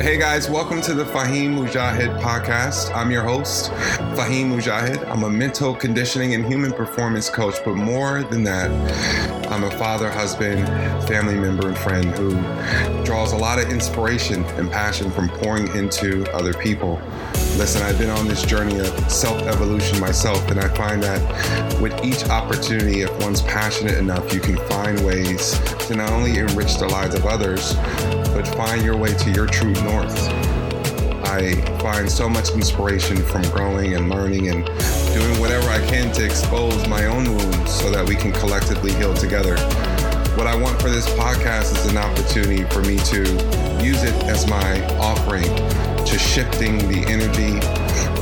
Hey guys, welcome to the Faheem Mujahid podcast. I'm your host, Faheem Mujahid. I'm a mental conditioning and human performance coach, but more than that, I'm a father, husband, family member, and friend who draws a lot of inspiration and passion from pouring into other people. Listen, I've been on this journey of self evolution myself, and I find that with each opportunity, if one's passionate enough, you can find ways to not only enrich the lives of others, but find your way to your true north. I find so much inspiration from growing and learning and doing whatever I can to expose my own wounds so that we can collectively heal together. What I want for this podcast is an opportunity for me to use it as my offering to shifting the energy,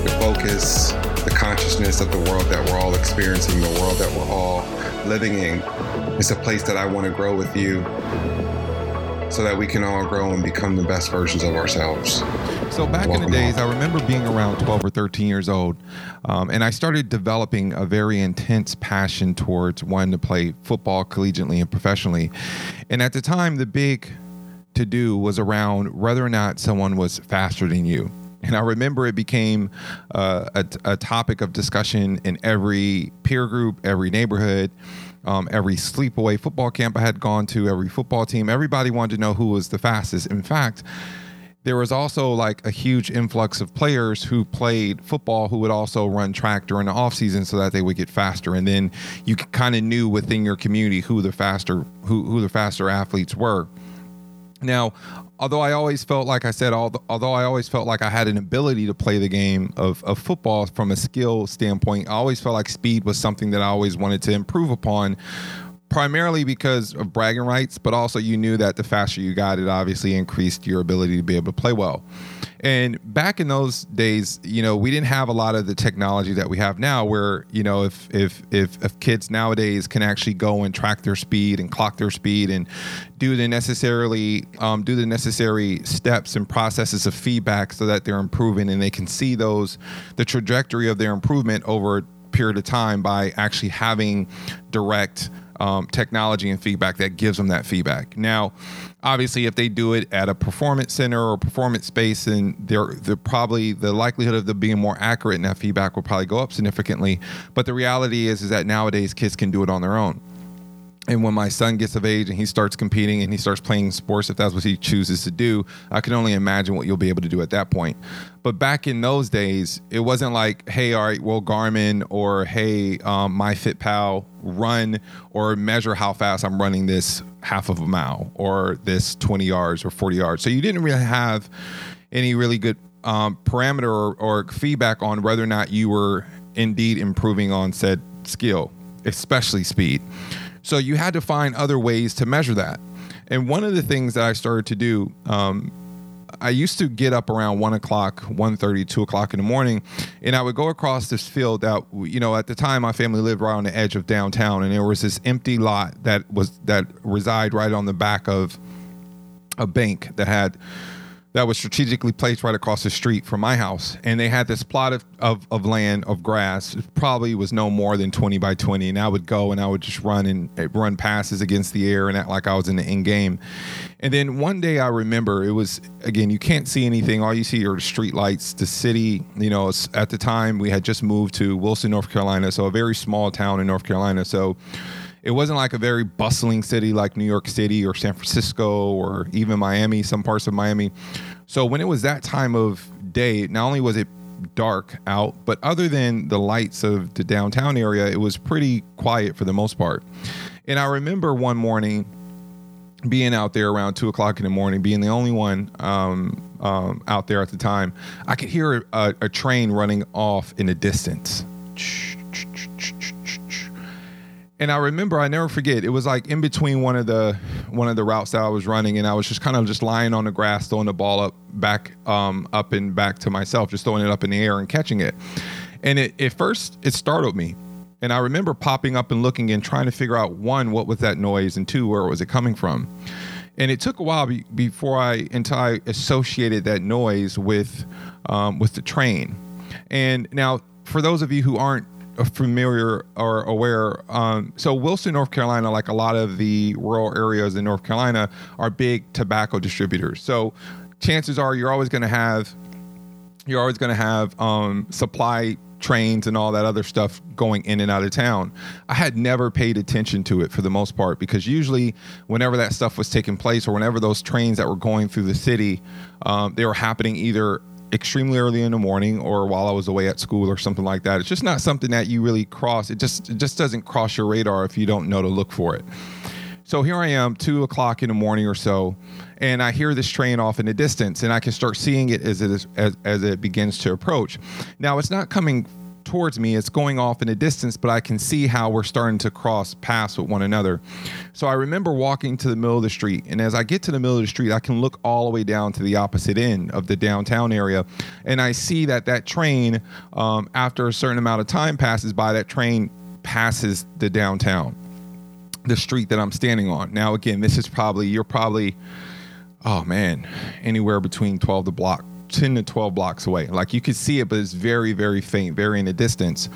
the focus, the consciousness of the world that we're all experiencing, the world that we're all living in. It's a place that I want to grow with you so that we can all grow and become the best versions of ourselves. So back Welcome in the days, on. I remember being around 12 or 13 years old, um, and I started developing a very intense passion towards wanting to play football collegiately and professionally. And at the time, the big to do was around whether or not someone was faster than you. And I remember it became uh, a, a, topic of discussion in every peer group, every neighborhood, um, every sleepaway football camp I had gone to, every football team. Everybody wanted to know who was the fastest. In fact, there was also like a huge influx of players who played football who would also run track during the off season so that they would get faster and then you kind of knew within your community who the faster who, who the faster athletes were now, although I always felt like I said, although I always felt like I had an ability to play the game of, of football from a skill standpoint, I always felt like speed was something that I always wanted to improve upon primarily because of bragging rights, but also you knew that the faster you got, it obviously increased your ability to be able to play well. And back in those days, you know, we didn't have a lot of the technology that we have now where, you know, if if if, if kids nowadays can actually go and track their speed and clock their speed and do the necessarily um, do the necessary steps and processes of feedback so that they're improving and they can see those the trajectory of their improvement over a period of time by actually having direct um, technology and feedback that gives them that feedback. Now, obviously, if they do it at a performance center or performance space, and they're, they're probably the likelihood of them being more accurate in that feedback will probably go up significantly. But the reality is, is that nowadays kids can do it on their own. And when my son gets of age and he starts competing and he starts playing sports, if that's what he chooses to do, I can only imagine what you'll be able to do at that point. But back in those days, it wasn't like, hey, all right, well, Garmin or hey, um, MyFitPal, run or measure how fast I'm running this half of a mile or this 20 yards or 40 yards. So you didn't really have any really good um, parameter or, or feedback on whether or not you were indeed improving on said skill, especially speed. So you had to find other ways to measure that. And one of the things that I started to do, um, I used to get up around one o'clock, 1.30, 2 o'clock in the morning, and I would go across this field that, you know, at the time my family lived right on the edge of downtown, and there was this empty lot that was that reside right on the back of a bank that had that was strategically placed right across the street from my house. And they had this plot of, of, of land of grass. It probably was no more than 20 by 20. And I would go and I would just run and eh, run passes against the air and act like I was in the end game. And then one day I remember it was, again, you can't see anything. All you see are street lights, the city. You know, at the time we had just moved to Wilson, North Carolina. So a very small town in North Carolina. So it wasn't like a very bustling city like New York City or San Francisco or even Miami, some parts of Miami. So when it was that time of day, not only was it dark out, but other than the lights of the downtown area, it was pretty quiet for the most part. And I remember one morning being out there around two o'clock in the morning, being the only one um, um, out there at the time, I could hear a, a train running off in the distance and I remember I never forget it was like in between one of the one of the routes that I was running and I was just kind of just lying on the grass throwing the ball up back um, up and back to myself just throwing it up in the air and catching it. And it at first it startled me. And I remember popping up and looking and trying to figure out one what was that noise and two where was it coming from? And it took a while be, before I until I associated that noise with um, with the train. And now for those of you who aren't familiar or aware, um, so Wilson, North Carolina, like a lot of the rural areas in North Carolina, are big tobacco distributors. So chances are you're always going to have you're always going to have um, supply trains and all that other stuff going in and out of town. I had never paid attention to it for the most part because usually, whenever that stuff was taking place or whenever those trains that were going through the city, um, they were happening either extremely early in the morning or while I was away at school or something like that. It's just not something that you really cross. It just it just doesn't cross your radar if you don't know to look for it. So here I am, two o'clock in the morning or so, and I hear this train off in the distance, and I can start seeing it as it is, as, as it begins to approach. Now it's not coming towards me. It's going off in the distance, but I can see how we're starting to cross paths with one another. So I remember walking to the middle of the street, and as I get to the middle of the street, I can look all the way down to the opposite end of the downtown area, and I see that that train, um, after a certain amount of time passes by, that train passes the downtown the street that I'm standing on. Now, again, this is probably, you're probably, oh man, anywhere between 12 to block, 10 to 12 blocks away. Like you could see it, but it's very, very faint, very in the distance.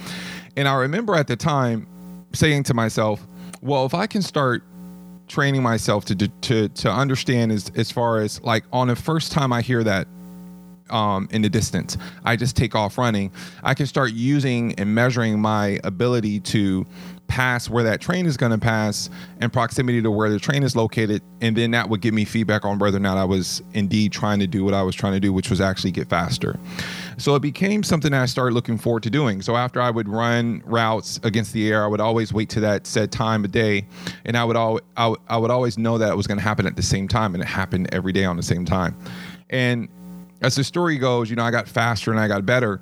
And I remember at the time saying to myself, well, if I can start training myself to to to understand as as far as like on the first time I hear that um, in the distance. I just take off running. I can start using and measuring my ability to pass where that train is going to pass and proximity to where the train is located and then that would give me feedback on whether or not I was indeed trying to do what I was trying to do which was actually get faster. So it became something that I started looking forward to doing. So after I would run routes against the air, I would always wait to that said time of day and I would al- I, w- I would always know that it was going to happen at the same time and it happened every day on the same time. And as the story goes, you know, I got faster and I got better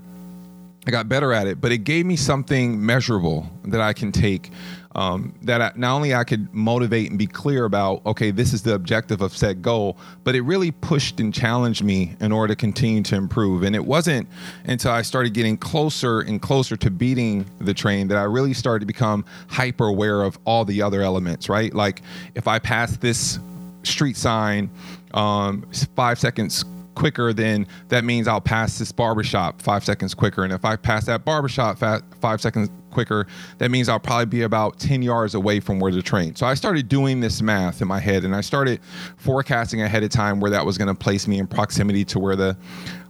I got better at it, but it gave me something measurable that I can take. Um, that I, not only I could motivate and be clear about, okay, this is the objective of said goal, but it really pushed and challenged me in order to continue to improve. And it wasn't until I started getting closer and closer to beating the train that I really started to become hyper aware of all the other elements, right? Like if I pass this street sign um, five seconds quicker, then that means I'll pass this barbershop five seconds quicker. And if I pass that barbershop five seconds quicker, that means I'll probably be about 10 yards away from where the train. So I started doing this math in my head and I started forecasting ahead of time where that was going to place me in proximity to where the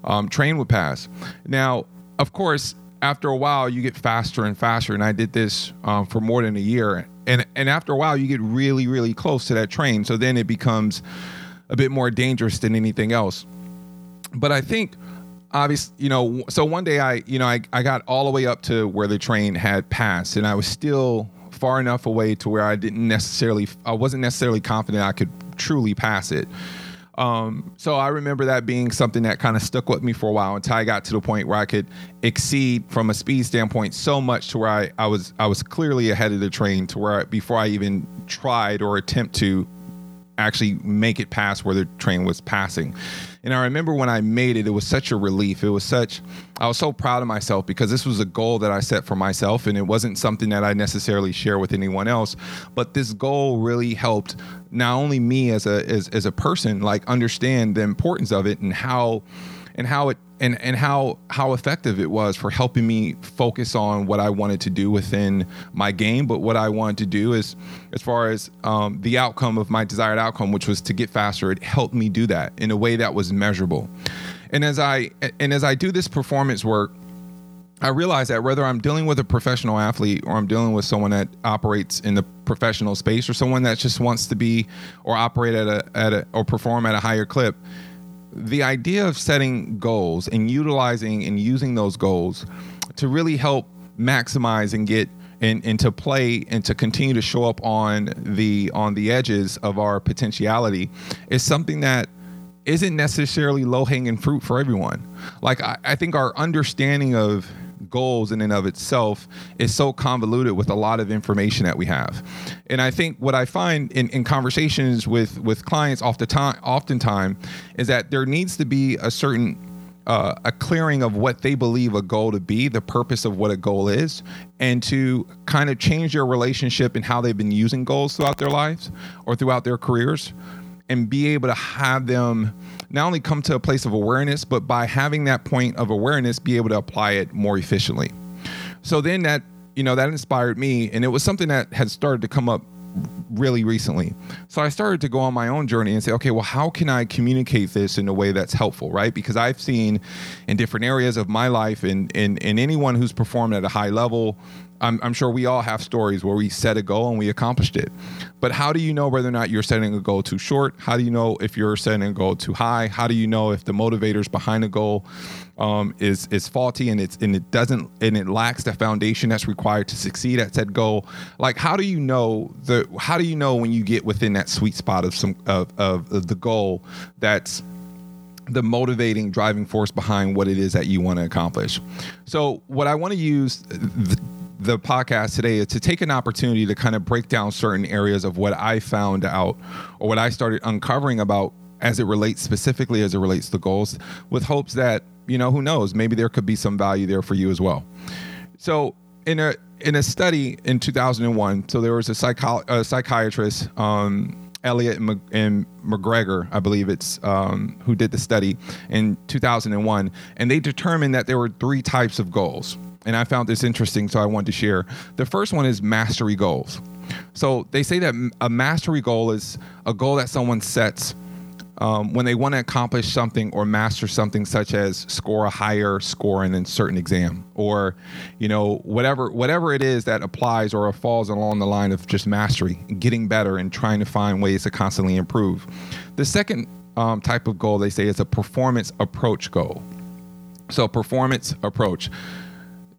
um, train would pass. Now, of course, after a while, you get faster and faster. And I did this um, for more than a year. And, and after a while, you get really, really close to that train. So then it becomes a bit more dangerous than anything else but I think obviously, you know, so one day I, you know, I, I got all the way up to where the train had passed and I was still far enough away to where I didn't necessarily, I wasn't necessarily confident I could truly pass it. Um, so I remember that being something that kind of stuck with me for a while until I got to the point where I could exceed from a speed standpoint so much to where I, I was I was clearly ahead of the train to where I, before I even tried or attempt to actually make it past where the train was passing. And I remember when I made it, it was such a relief. It was such, I was so proud of myself because this was a goal that I set for myself and it wasn't something that I necessarily share with anyone else. But this goal really helped not only me as a, as, as a person, like understand the importance of it and how, and how it and and how how effective it was for helping me focus on what I wanted to do within my game. But what I wanted to do is, as far as um, the outcome of my desired outcome, which was to get faster, it helped me do that in a way that was measurable. And as I and as I do this performance work. I realize that whether I'm dealing with a professional athlete or I'm dealing with someone that operates in the professional space or someone that just wants to be or operate at a, at a or perform at a higher clip, the idea of setting goals and utilizing and using those goals to really help maximize and get and, and to play and to continue to show up on the on the edges of our potentiality is something that isn't necessarily low hanging fruit for everyone. Like I, I think our understanding of goals in and of itself is so convoluted with a lot of information that we have. And I think what I find in, in conversations with with clients often time oftentimes is that there needs to be a certain uh, a clearing of what they believe a goal to be, the purpose of what a goal is, and to kind of change their relationship and how they've been using goals throughout their lives or throughout their careers, and be able to have them not only come to a place of awareness, but by having that point of awareness, be able to apply it more efficiently. So then that, you know, that inspired me. And it was something that had started to come up really recently. So I started to go on my own journey and say, okay, well, how can I communicate this in a way that's helpful, right? Because I've seen in different areas of my life and, in and anyone who's performed at a high level, I'm, I'm sure we all have stories where we set a goal and we accomplished it. But how do you know whether or not you're setting a goal too short? How do you know if you're setting a goal too high? How do you know if the motivators behind a goal um, is is faulty and it's and it doesn't and it lacks the foundation that's required to succeed at said goal? Like how do you know the how do you know when you get within that sweet spot of some of, of, of the goal that's the motivating driving force behind what it is that you want to accomplish. So, what I want to use the podcast today is to take an opportunity to kind of break down certain areas of what I found out or what I started uncovering about as it relates specifically as it relates to goals with hopes that you know who knows maybe there could be some value there for you as well so in a in a study in 2001 so there was a, psycho- a psychiatrist um, Elliot and McGregor, I believe it's um, who did the study in 2001, and they determined that there were three types of goals and I found this interesting, so I wanted to share. The first one is mastery goals. So they say that a mastery goal is a goal that someone sets um, when they want to accomplish something or master something, such as score a higher score in a certain exam, or you know whatever whatever it is that applies or falls along the line of just mastery, getting better, and trying to find ways to constantly improve. The second um, type of goal they say is a performance approach goal. So performance approach.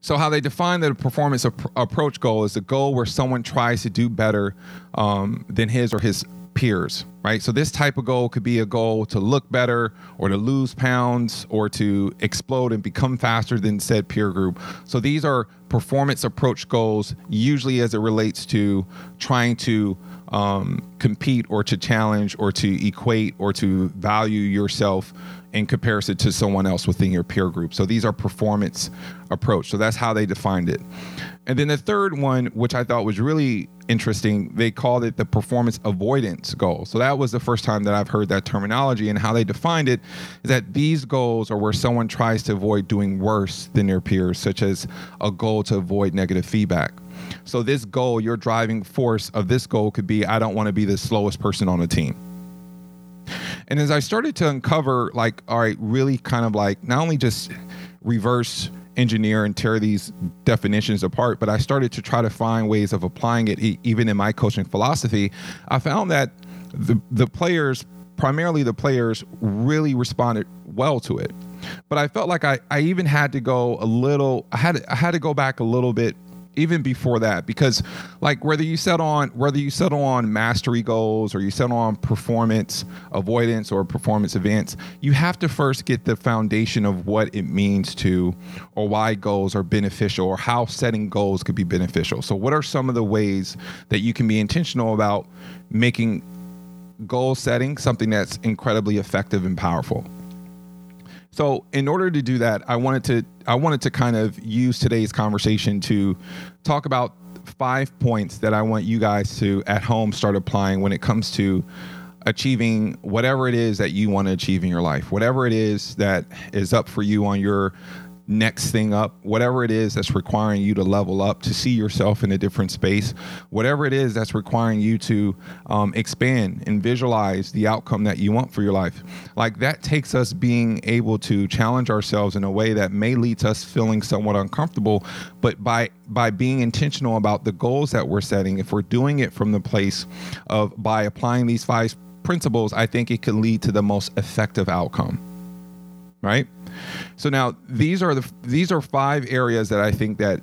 So, how they define the performance ap- approach goal is a goal where someone tries to do better um, than his or his peers, right? So, this type of goal could be a goal to look better or to lose pounds or to explode and become faster than said peer group. So, these are performance approach goals, usually as it relates to trying to um, compete or to challenge or to equate or to value yourself in comparison to someone else within your peer group. So these are performance approach. So that's how they defined it. And then the third one, which I thought was really interesting, they called it the performance avoidance goal. So that was the first time that I've heard that terminology and how they defined it is that these goals are where someone tries to avoid doing worse than their peers, such as a goal to avoid negative feedback. So this goal, your driving force of this goal could be I don't want to be the slowest person on the team and as I started to uncover, like, all right, really kind of like not only just reverse engineer and tear these definitions apart, but I started to try to find ways of applying it even in my coaching philosophy. I found that the the players, primarily the players, really responded well to it. But I felt like I, I even had to go a little I had I had to go back a little bit even before that because like whether you settle on whether you settle on mastery goals or you settle on performance avoidance or performance events you have to first get the foundation of what it means to or why goals are beneficial or how setting goals could be beneficial so what are some of the ways that you can be intentional about making goal setting something that's incredibly effective and powerful so in order to do that, I wanted to I wanted to kind of use today's conversation to talk about five points that I want you guys to at home start applying when it comes to achieving whatever it is that you want to achieve in your life. Whatever it is that is up for you on your next thing up, whatever it is that's requiring you to level up, to see yourself in a different space, whatever it is that's requiring you to um, expand and visualize the outcome that you want for your life. Like that takes us being able to challenge ourselves in a way that may lead to us feeling somewhat uncomfortable, but by by being intentional about the goals that we're setting, if we're doing it from the place of by applying these five principles, I think it can lead to the most effective outcome. Right? So now these are the these are five areas that I think that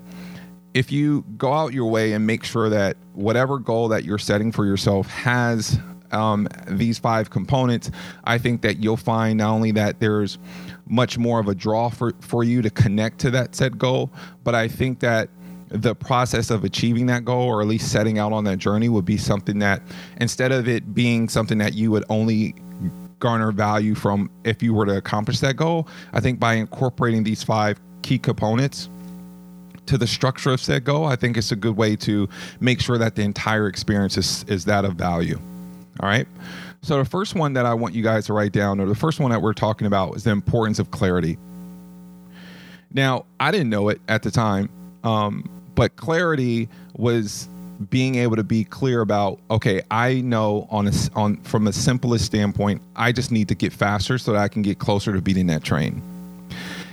if you go out your way and make sure that whatever goal that you're setting for yourself has um, these five components, I think that you'll find not only that there's much more of a draw for, for you to connect to that set goal, but I think that the process of achieving that goal or at least setting out on that journey would be something that instead of it being something that you would only garner value from if you were to accomplish that goal. I think by incorporating these five key components to the structure of said goal, I think it's a good way to make sure that the entire experience is, is that of value. All right. So, the first one that I want you guys to write down, or the first one that we're talking about, is the importance of clarity. Now, I didn't know it at the time, um, but clarity was being able to be clear about okay i know on a on from a simplest standpoint i just need to get faster so that i can get closer to beating that train.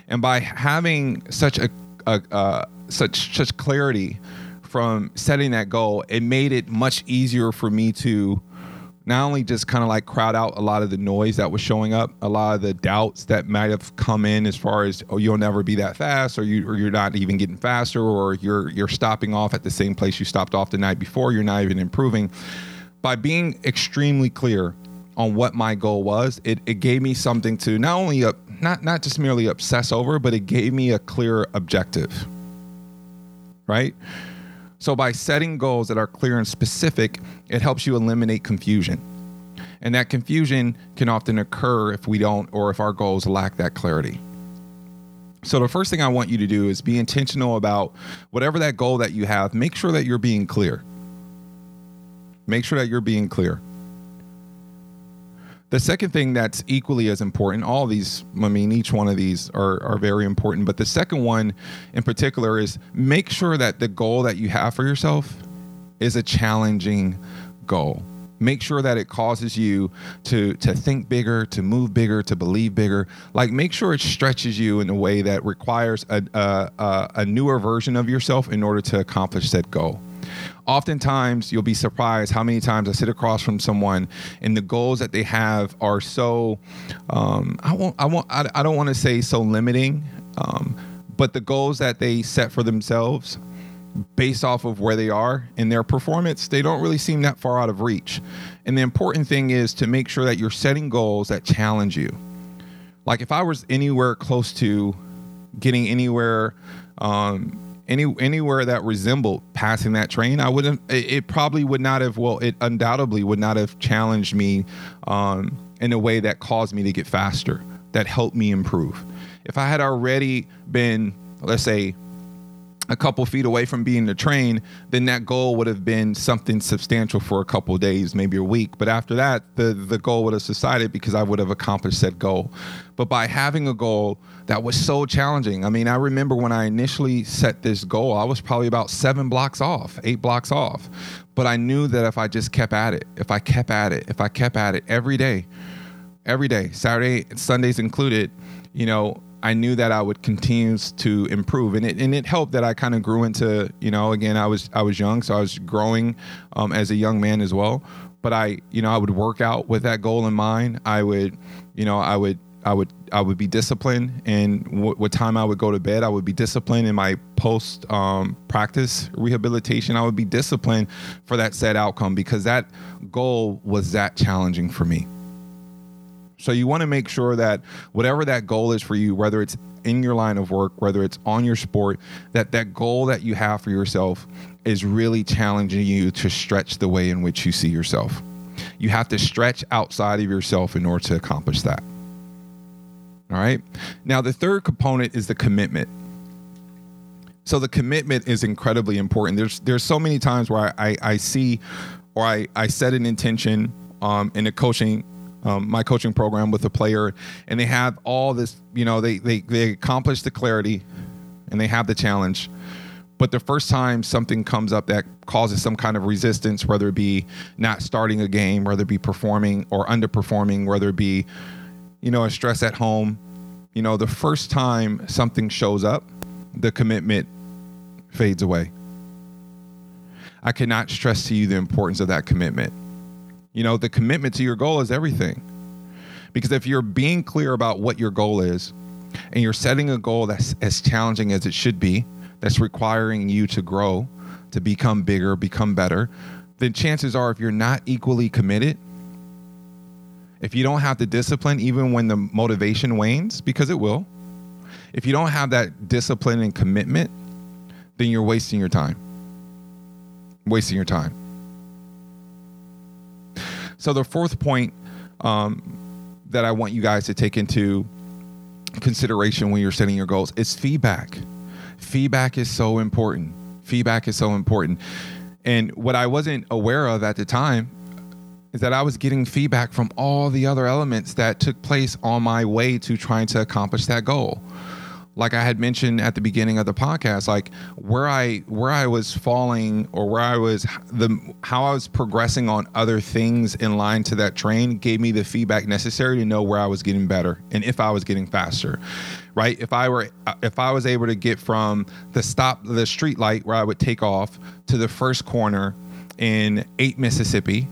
And by having such a, a uh, such such clarity from setting that goal it made it much easier for me to not only just kind of like crowd out a lot of the noise that was showing up, a lot of the doubts that might have come in as far as oh you'll never be that fast or you or you're not even getting faster or you're you're stopping off at the same place you stopped off the night before, you're not even improving. By being extremely clear on what my goal was, it, it gave me something to not only up not not just merely obsess over, but it gave me a clear objective. Right? So, by setting goals that are clear and specific, it helps you eliminate confusion. And that confusion can often occur if we don't, or if our goals lack that clarity. So, the first thing I want you to do is be intentional about whatever that goal that you have, make sure that you're being clear. Make sure that you're being clear. The second thing that's equally as important, all these, I mean, each one of these are, are very important, but the second one in particular is make sure that the goal that you have for yourself is a challenging goal. Make sure that it causes you to to think bigger, to move bigger, to believe bigger. Like make sure it stretches you in a way that requires a, a, a newer version of yourself in order to accomplish that goal oftentimes you'll be surprised how many times I sit across from someone and the goals that they have are so um, I won't I won't I, I don't want to say so limiting, um, but the goals that they set for themselves based off of where they are in their performance, they don't really seem that far out of reach. And the important thing is to make sure that you're setting goals that challenge you. Like if I was anywhere close to getting anywhere um, any anywhere that resembled passing that train, I wouldn't. It, it probably would not have. Well, it undoubtedly would not have challenged me um, in a way that caused me to get faster, that helped me improve. If I had already been, let's say, a couple feet away from being the train, then that goal would have been something substantial for a couple days, maybe a week. But after that, the the goal would have subsided because I would have accomplished that goal. But by having a goal that was so challenging, I mean, I remember when I initially set this goal, I was probably about seven blocks off, eight blocks off. But I knew that if I just kept at it, if I kept at it, if I kept at it every day, every day, Saturday, and Sundays included, you know, I knew that I would continue to improve, and it and it helped that I kind of grew into you know again I was I was young, so I was growing um, as a young man as well. But I you know I would work out with that goal in mind. I would you know I would I would I would be disciplined and w- what time I would go to bed. I would be disciplined in my post um, practice rehabilitation. I would be disciplined for that set outcome because that goal was that challenging for me. So you want to make sure that whatever that goal is for you, whether it's in your line of work, whether it's on your sport, that that goal that you have for yourself is really challenging you to stretch the way in which you see yourself. You have to stretch outside of yourself in order to accomplish that. All right. Now, the third component is the commitment. So the commitment is incredibly important. There's there's so many times where I, I, I see or I, I set an intention um, in a coaching um, my coaching program with a player, and they have all this. You know, they they they accomplish the clarity, and they have the challenge. But the first time something comes up that causes some kind of resistance, whether it be not starting a game, whether it be performing or underperforming, whether it be, you know, a stress at home, you know, the first time something shows up, the commitment fades away. I cannot stress to you the importance of that commitment. You know, the commitment to your goal is everything. Because if you're being clear about what your goal is and you're setting a goal that's as challenging as it should be, that's requiring you to grow, to become bigger, become better, then chances are if you're not equally committed, if you don't have the discipline, even when the motivation wanes, because it will, if you don't have that discipline and commitment, then you're wasting your time. Wasting your time. So the fourth point um, that I want you guys to take into consideration when you're setting your goals is feedback. Feedback is so important. Feedback is so important. And what I wasn't aware of at the time is that I was getting feedback from all the other elements that took place on my way to trying to accomplish that goal. Like I had mentioned at the beginning of the podcast, like where I where I was falling or where I was the how I was progressing on other things in line to that train gave me the feedback necessary to know where I was getting better and if I was getting faster. Right? If I were if I was able to get from the stop the street light where I would take off to the first corner in 8 Mississippi,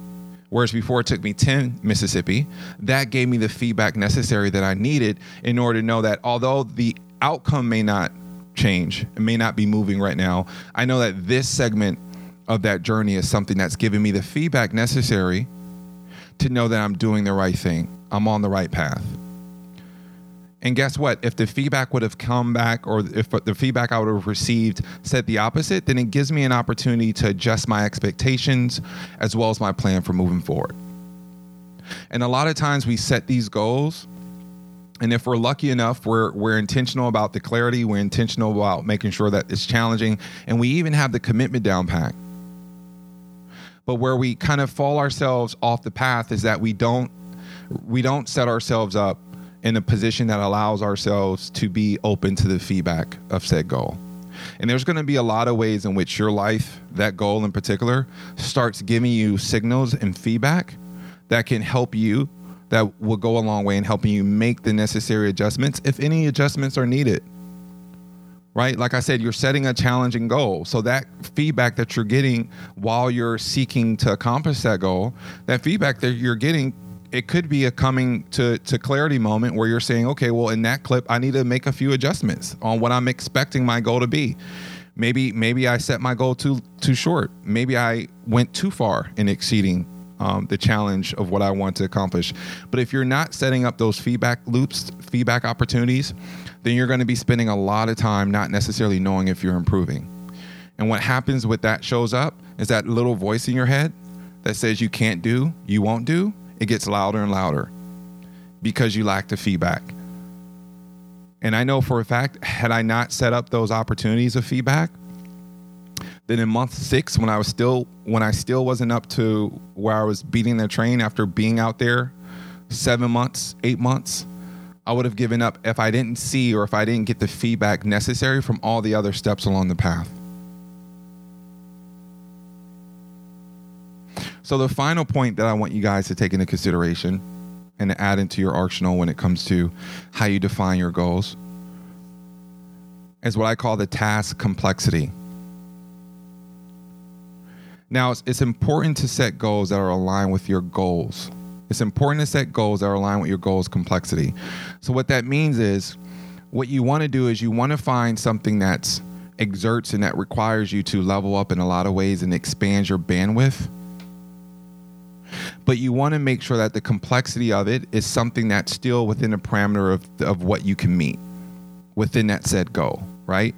whereas before it took me 10 Mississippi, that gave me the feedback necessary that I needed in order to know that although the outcome may not change, it may not be moving right now, I know that this segment of that journey is something that's giving me the feedback necessary to know that I'm doing the right thing. I'm on the right path. And guess what? If the feedback would have come back, or if the feedback I would have received said the opposite, then it gives me an opportunity to adjust my expectations as well as my plan for moving forward. And a lot of times we set these goals, and if we're lucky enough, we're we're intentional about the clarity, we're intentional about making sure that it's challenging, and we even have the commitment down pat. But where we kind of fall ourselves off the path is that we don't we don't set ourselves up in a position that allows ourselves to be open to the feedback of said goal. And there's going to be a lot of ways in which your life, that goal in particular, starts giving you signals and feedback that can help you, that will go a long way in helping you make the necessary adjustments if any adjustments are needed. Right? Like I said, you're setting a challenging goal. So that feedback that you're getting while you're seeking to accomplish that goal, that feedback that you're getting it could be a coming to, to clarity moment where you're saying, okay, well, in that clip, I need to make a few adjustments on what I'm expecting my goal to be. Maybe maybe I set my goal too too short. Maybe I went too far in exceeding um, the challenge of what I want to accomplish. But if you're not setting up those feedback loops, feedback opportunities, then you're going to be spending a lot of time not necessarily knowing if you're improving. And what happens with that shows up is that little voice in your head that says you can't do, you won't do it gets louder and louder because you lack the feedback. And I know for a fact, had I not set up those opportunities of feedback, then in month six, when I was still when I still wasn't up to where I was beating the train after being out there seven months, eight months, I would have given up if I didn't see or if I didn't get the feedback necessary from all the other steps along the path. So the final point that I want you guys to take into consideration and add into your arsenal when it comes to how you define your goals is what I call the task complexity. Now, it's, it's important to set goals that are aligned with your goals. It's important to set goals that are aligned with your goals complexity. So what that means is what you want to do is you want to find something that's exerts and that requires you to level up in a lot of ways and expand your bandwidth but you want to make sure that the complexity of it is something that's still within the parameter of, of what you can meet within that said goal, right?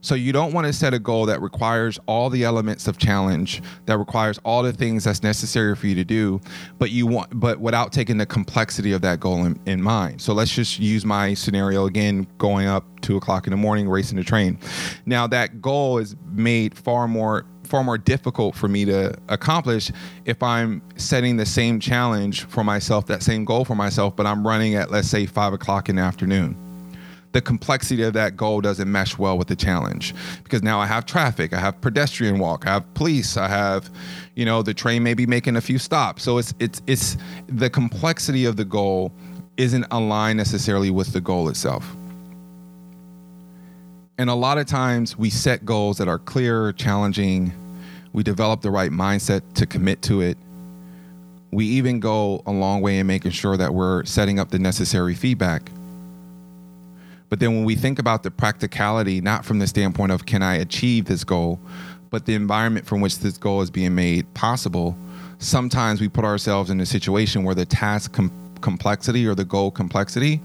So you don't want to set a goal that requires all the elements of challenge, that requires all the things that's necessary for you to do, but you want but without taking the complexity of that goal in, in mind. So let's just use my scenario again, going up two o'clock in the morning, racing the train. Now that goal is made far more far more difficult for me to accomplish if I'm setting the same challenge for myself, that same goal for myself, but I'm running at, let's say, five o'clock in the afternoon. The complexity of that goal doesn't mesh well with the challenge because now I have traffic, I have pedestrian walk, I have police, I have, you know, the train may be making a few stops. So it's it's it's the complexity of the goal isn't aligned necessarily with the goal itself. And a lot of times we set goals that are clear, challenging. We develop the right mindset to commit to it. We even go a long way in making sure that we're setting up the necessary feedback. But then when we think about the practicality, not from the standpoint of can I achieve this goal, but the environment from which this goal is being made possible, sometimes we put ourselves in a situation where the task com- complexity or the goal complexity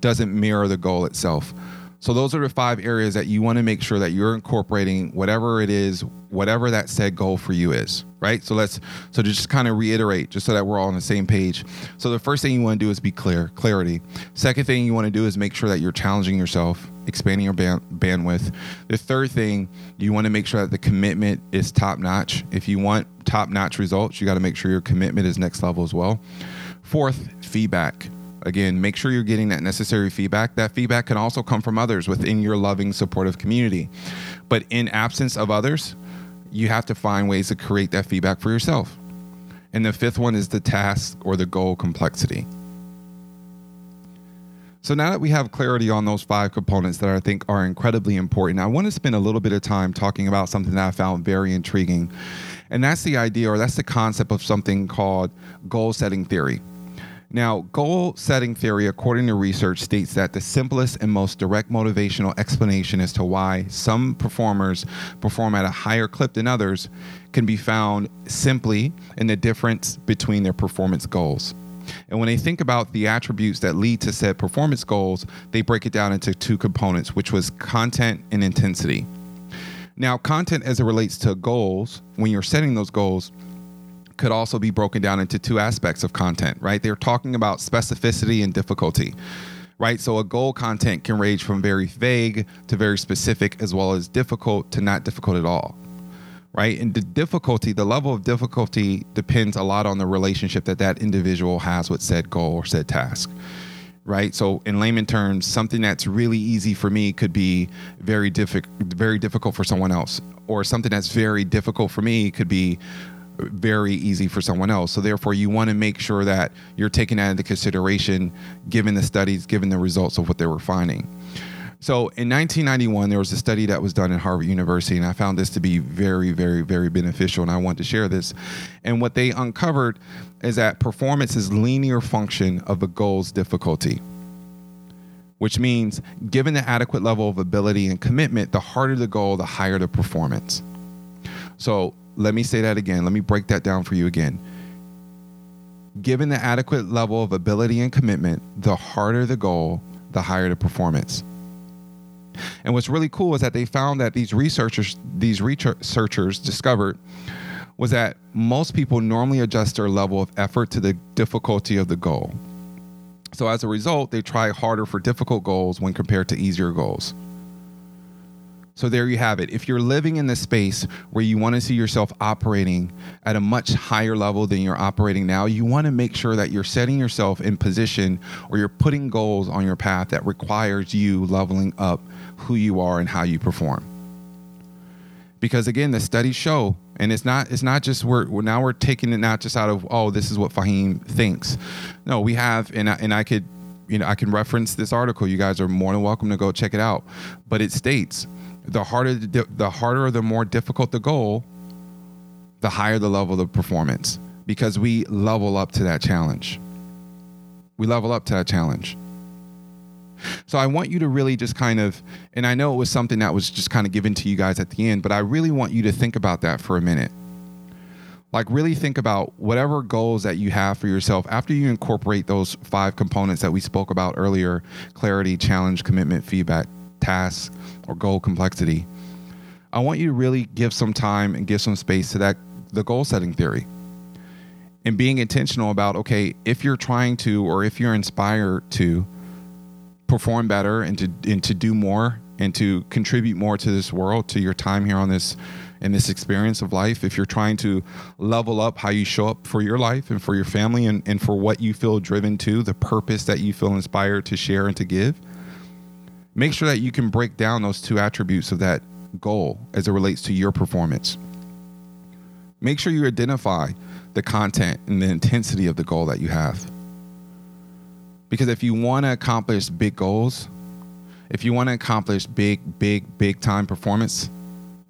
doesn't mirror the goal itself. So those are the five areas that you want to make sure that you're incorporating whatever it is, whatever that said goal for you is, right? So let's so to just kind of reiterate, just so that we're all on the same page. So the first thing you want to do is be clear, clarity. Second thing you want to do is make sure that you're challenging yourself, expanding your band, bandwidth. The third thing you want to make sure that the commitment is top notch. If you want top notch results, you got to make sure your commitment is next level as well. Fourth, feedback Again, make sure you're getting that necessary feedback. That feedback can also come from others within your loving, supportive community. But in absence of others, you have to find ways to create that feedback for yourself. And the fifth one is the task or the goal complexity. So now that we have clarity on those five components that I think are incredibly important, I want to spend a little bit of time talking about something that I found very intriguing. And that's the idea or that's the concept of something called goal setting theory. Now, goal setting theory, according to research, states that the simplest and most direct motivational explanation as to why some performers perform at a higher clip than others can be found simply in the difference between their performance goals. And when they think about the attributes that lead to set performance goals, they break it down into two components, which was content and intensity. Now, content as it relates to goals, when you're setting those goals, could also be broken down into two aspects of content, right? They're talking about specificity and difficulty, right? So a goal content can range from very vague to very specific, as well as difficult to not difficult at all right? And the difficulty, the level of difficulty depends a lot on the relationship that that individual has with said goal or said task, right? So, in layman terms, something that's really easy for me could be very difficult, very difficult for someone else, or something that's very difficult for me could be very easy for someone else. So therefore, you want to make sure that you're taking that into consideration, given the studies, given the results of what they were finding. So in 1991, there was a study that was done at Harvard University, and I found this to be very, very, very beneficial, and I want to share this. And what they uncovered is that performance is linear function of the goal's difficulty, which means given the adequate level of ability and commitment, the harder the goal, the higher the performance. So let me say that again. Let me break that down for you again. Given the adequate level of ability and commitment, the harder the goal, the higher the performance. And what's really cool is that they found that these researchers, these researchers discovered was that most people normally adjust their level of effort to the difficulty of the goal. So as a result, they try harder for difficult goals when compared to easier goals. So there you have it. If you're living in the space where you want to see yourself operating at a much higher level than you're operating now, you want to make sure that you're setting yourself in position or you're putting goals on your path that requires you leveling up who you are and how you perform. Because again, the studies show, and it's not it's not just we're, now we're taking it not just out of oh this is what Faheem thinks. No, we have and I, and I could you know I can reference this article. You guys are more than welcome to go check it out. But it states the harder the, harder the more difficult the goal, the higher the level of performance because we level up to that challenge. We level up to that challenge. So I want you to really just kind of, and I know it was something that was just kind of given to you guys at the end, but I really want you to think about that for a minute. Like, really think about whatever goals that you have for yourself after you incorporate those five components that we spoke about earlier clarity, challenge, commitment, feedback, task, or goal complexity. I want you to really give some time and give some space to that, the goal setting theory and being intentional about okay if you're trying to or if you're inspired to perform better and to and to do more and to contribute more to this world to your time here on this in this experience of life if you're trying to level up how you show up for your life and for your family and, and for what you feel driven to the purpose that you feel inspired to share and to give make sure that you can break down those two attributes of that goal as it relates to your performance make sure you identify the content and the intensity of the goal that you have because if you want to accomplish big goals, if you want to accomplish big, big, big time performance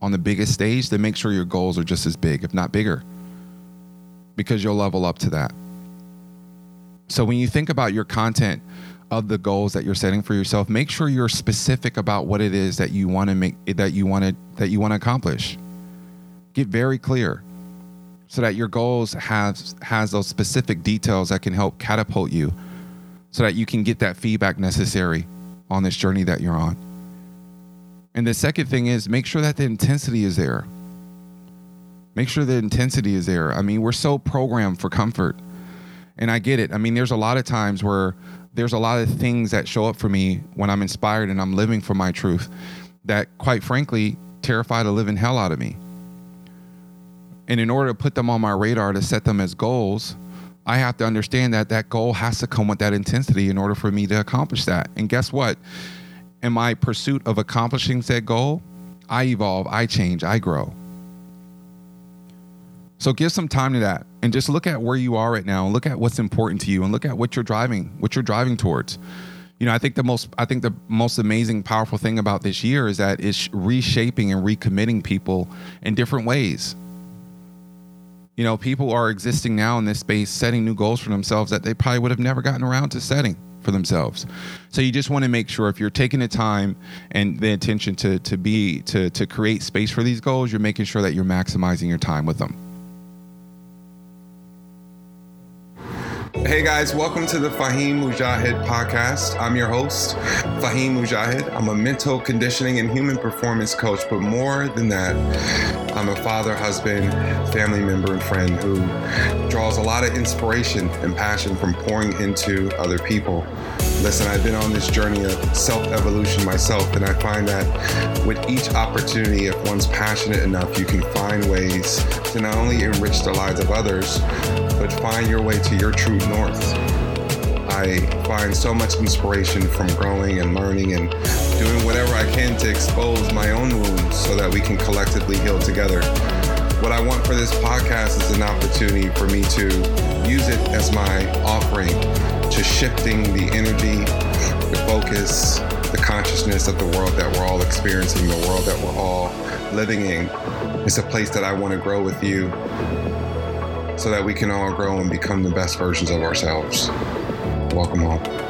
on the biggest stage, then make sure your goals are just as big, if not bigger, because you'll level up to that. So when you think about your content of the goals that you're setting for yourself, make sure you're specific about what it is that you want to make that you want to that you want to accomplish. Get very clear so that your goals has has those specific details that can help catapult you so that you can get that feedback necessary on this journey that you're on. And the second thing is make sure that the intensity is there. Make sure the intensity is there. I mean, we're so programmed for comfort. And I get it. I mean, there's a lot of times where there's a lot of things that show up for me when I'm inspired and I'm living for my truth that, quite frankly, terrify the living hell out of me. And in order to put them on my radar to set them as goals, I have to understand that that goal has to come with that intensity in order for me to accomplish that. And guess what? In my pursuit of accomplishing said goal, I evolve, I change, I grow. So give some time to that and just look at where you are right now and look at what's important to you and look at what you're driving, what you're driving towards. You know, I think the most I think the most amazing powerful thing about this year is that it's reshaping and recommitting people in different ways. You know, people are existing now in this space setting new goals for themselves that they probably would have never gotten around to setting for themselves. So you just want to make sure if you're taking the time and the attention to to be to to create space for these goals, you're making sure that you're maximizing your time with them. Hey guys, welcome to the Faheem Mujahid podcast. I'm your host, Faheem Mujahid. I'm a mental conditioning and human performance coach, but more than that, I'm a father, husband, family member, and friend who draws a lot of inspiration and passion from pouring into other people. Listen, I've been on this journey of self evolution myself, and I find that with each opportunity, if one's passionate enough, you can find ways to not only enrich the lives of others, but find your way to your true north. I find so much inspiration from growing and learning and doing whatever I can to expose my own wounds so that we can collectively heal together. What I want for this podcast is an opportunity for me to use it as my offering to shifting the energy, the focus, the consciousness of the world that we're all experiencing, the world that we're all living in. It's a place that I want to grow with you so that we can all grow and become the best versions of ourselves. Welcome home.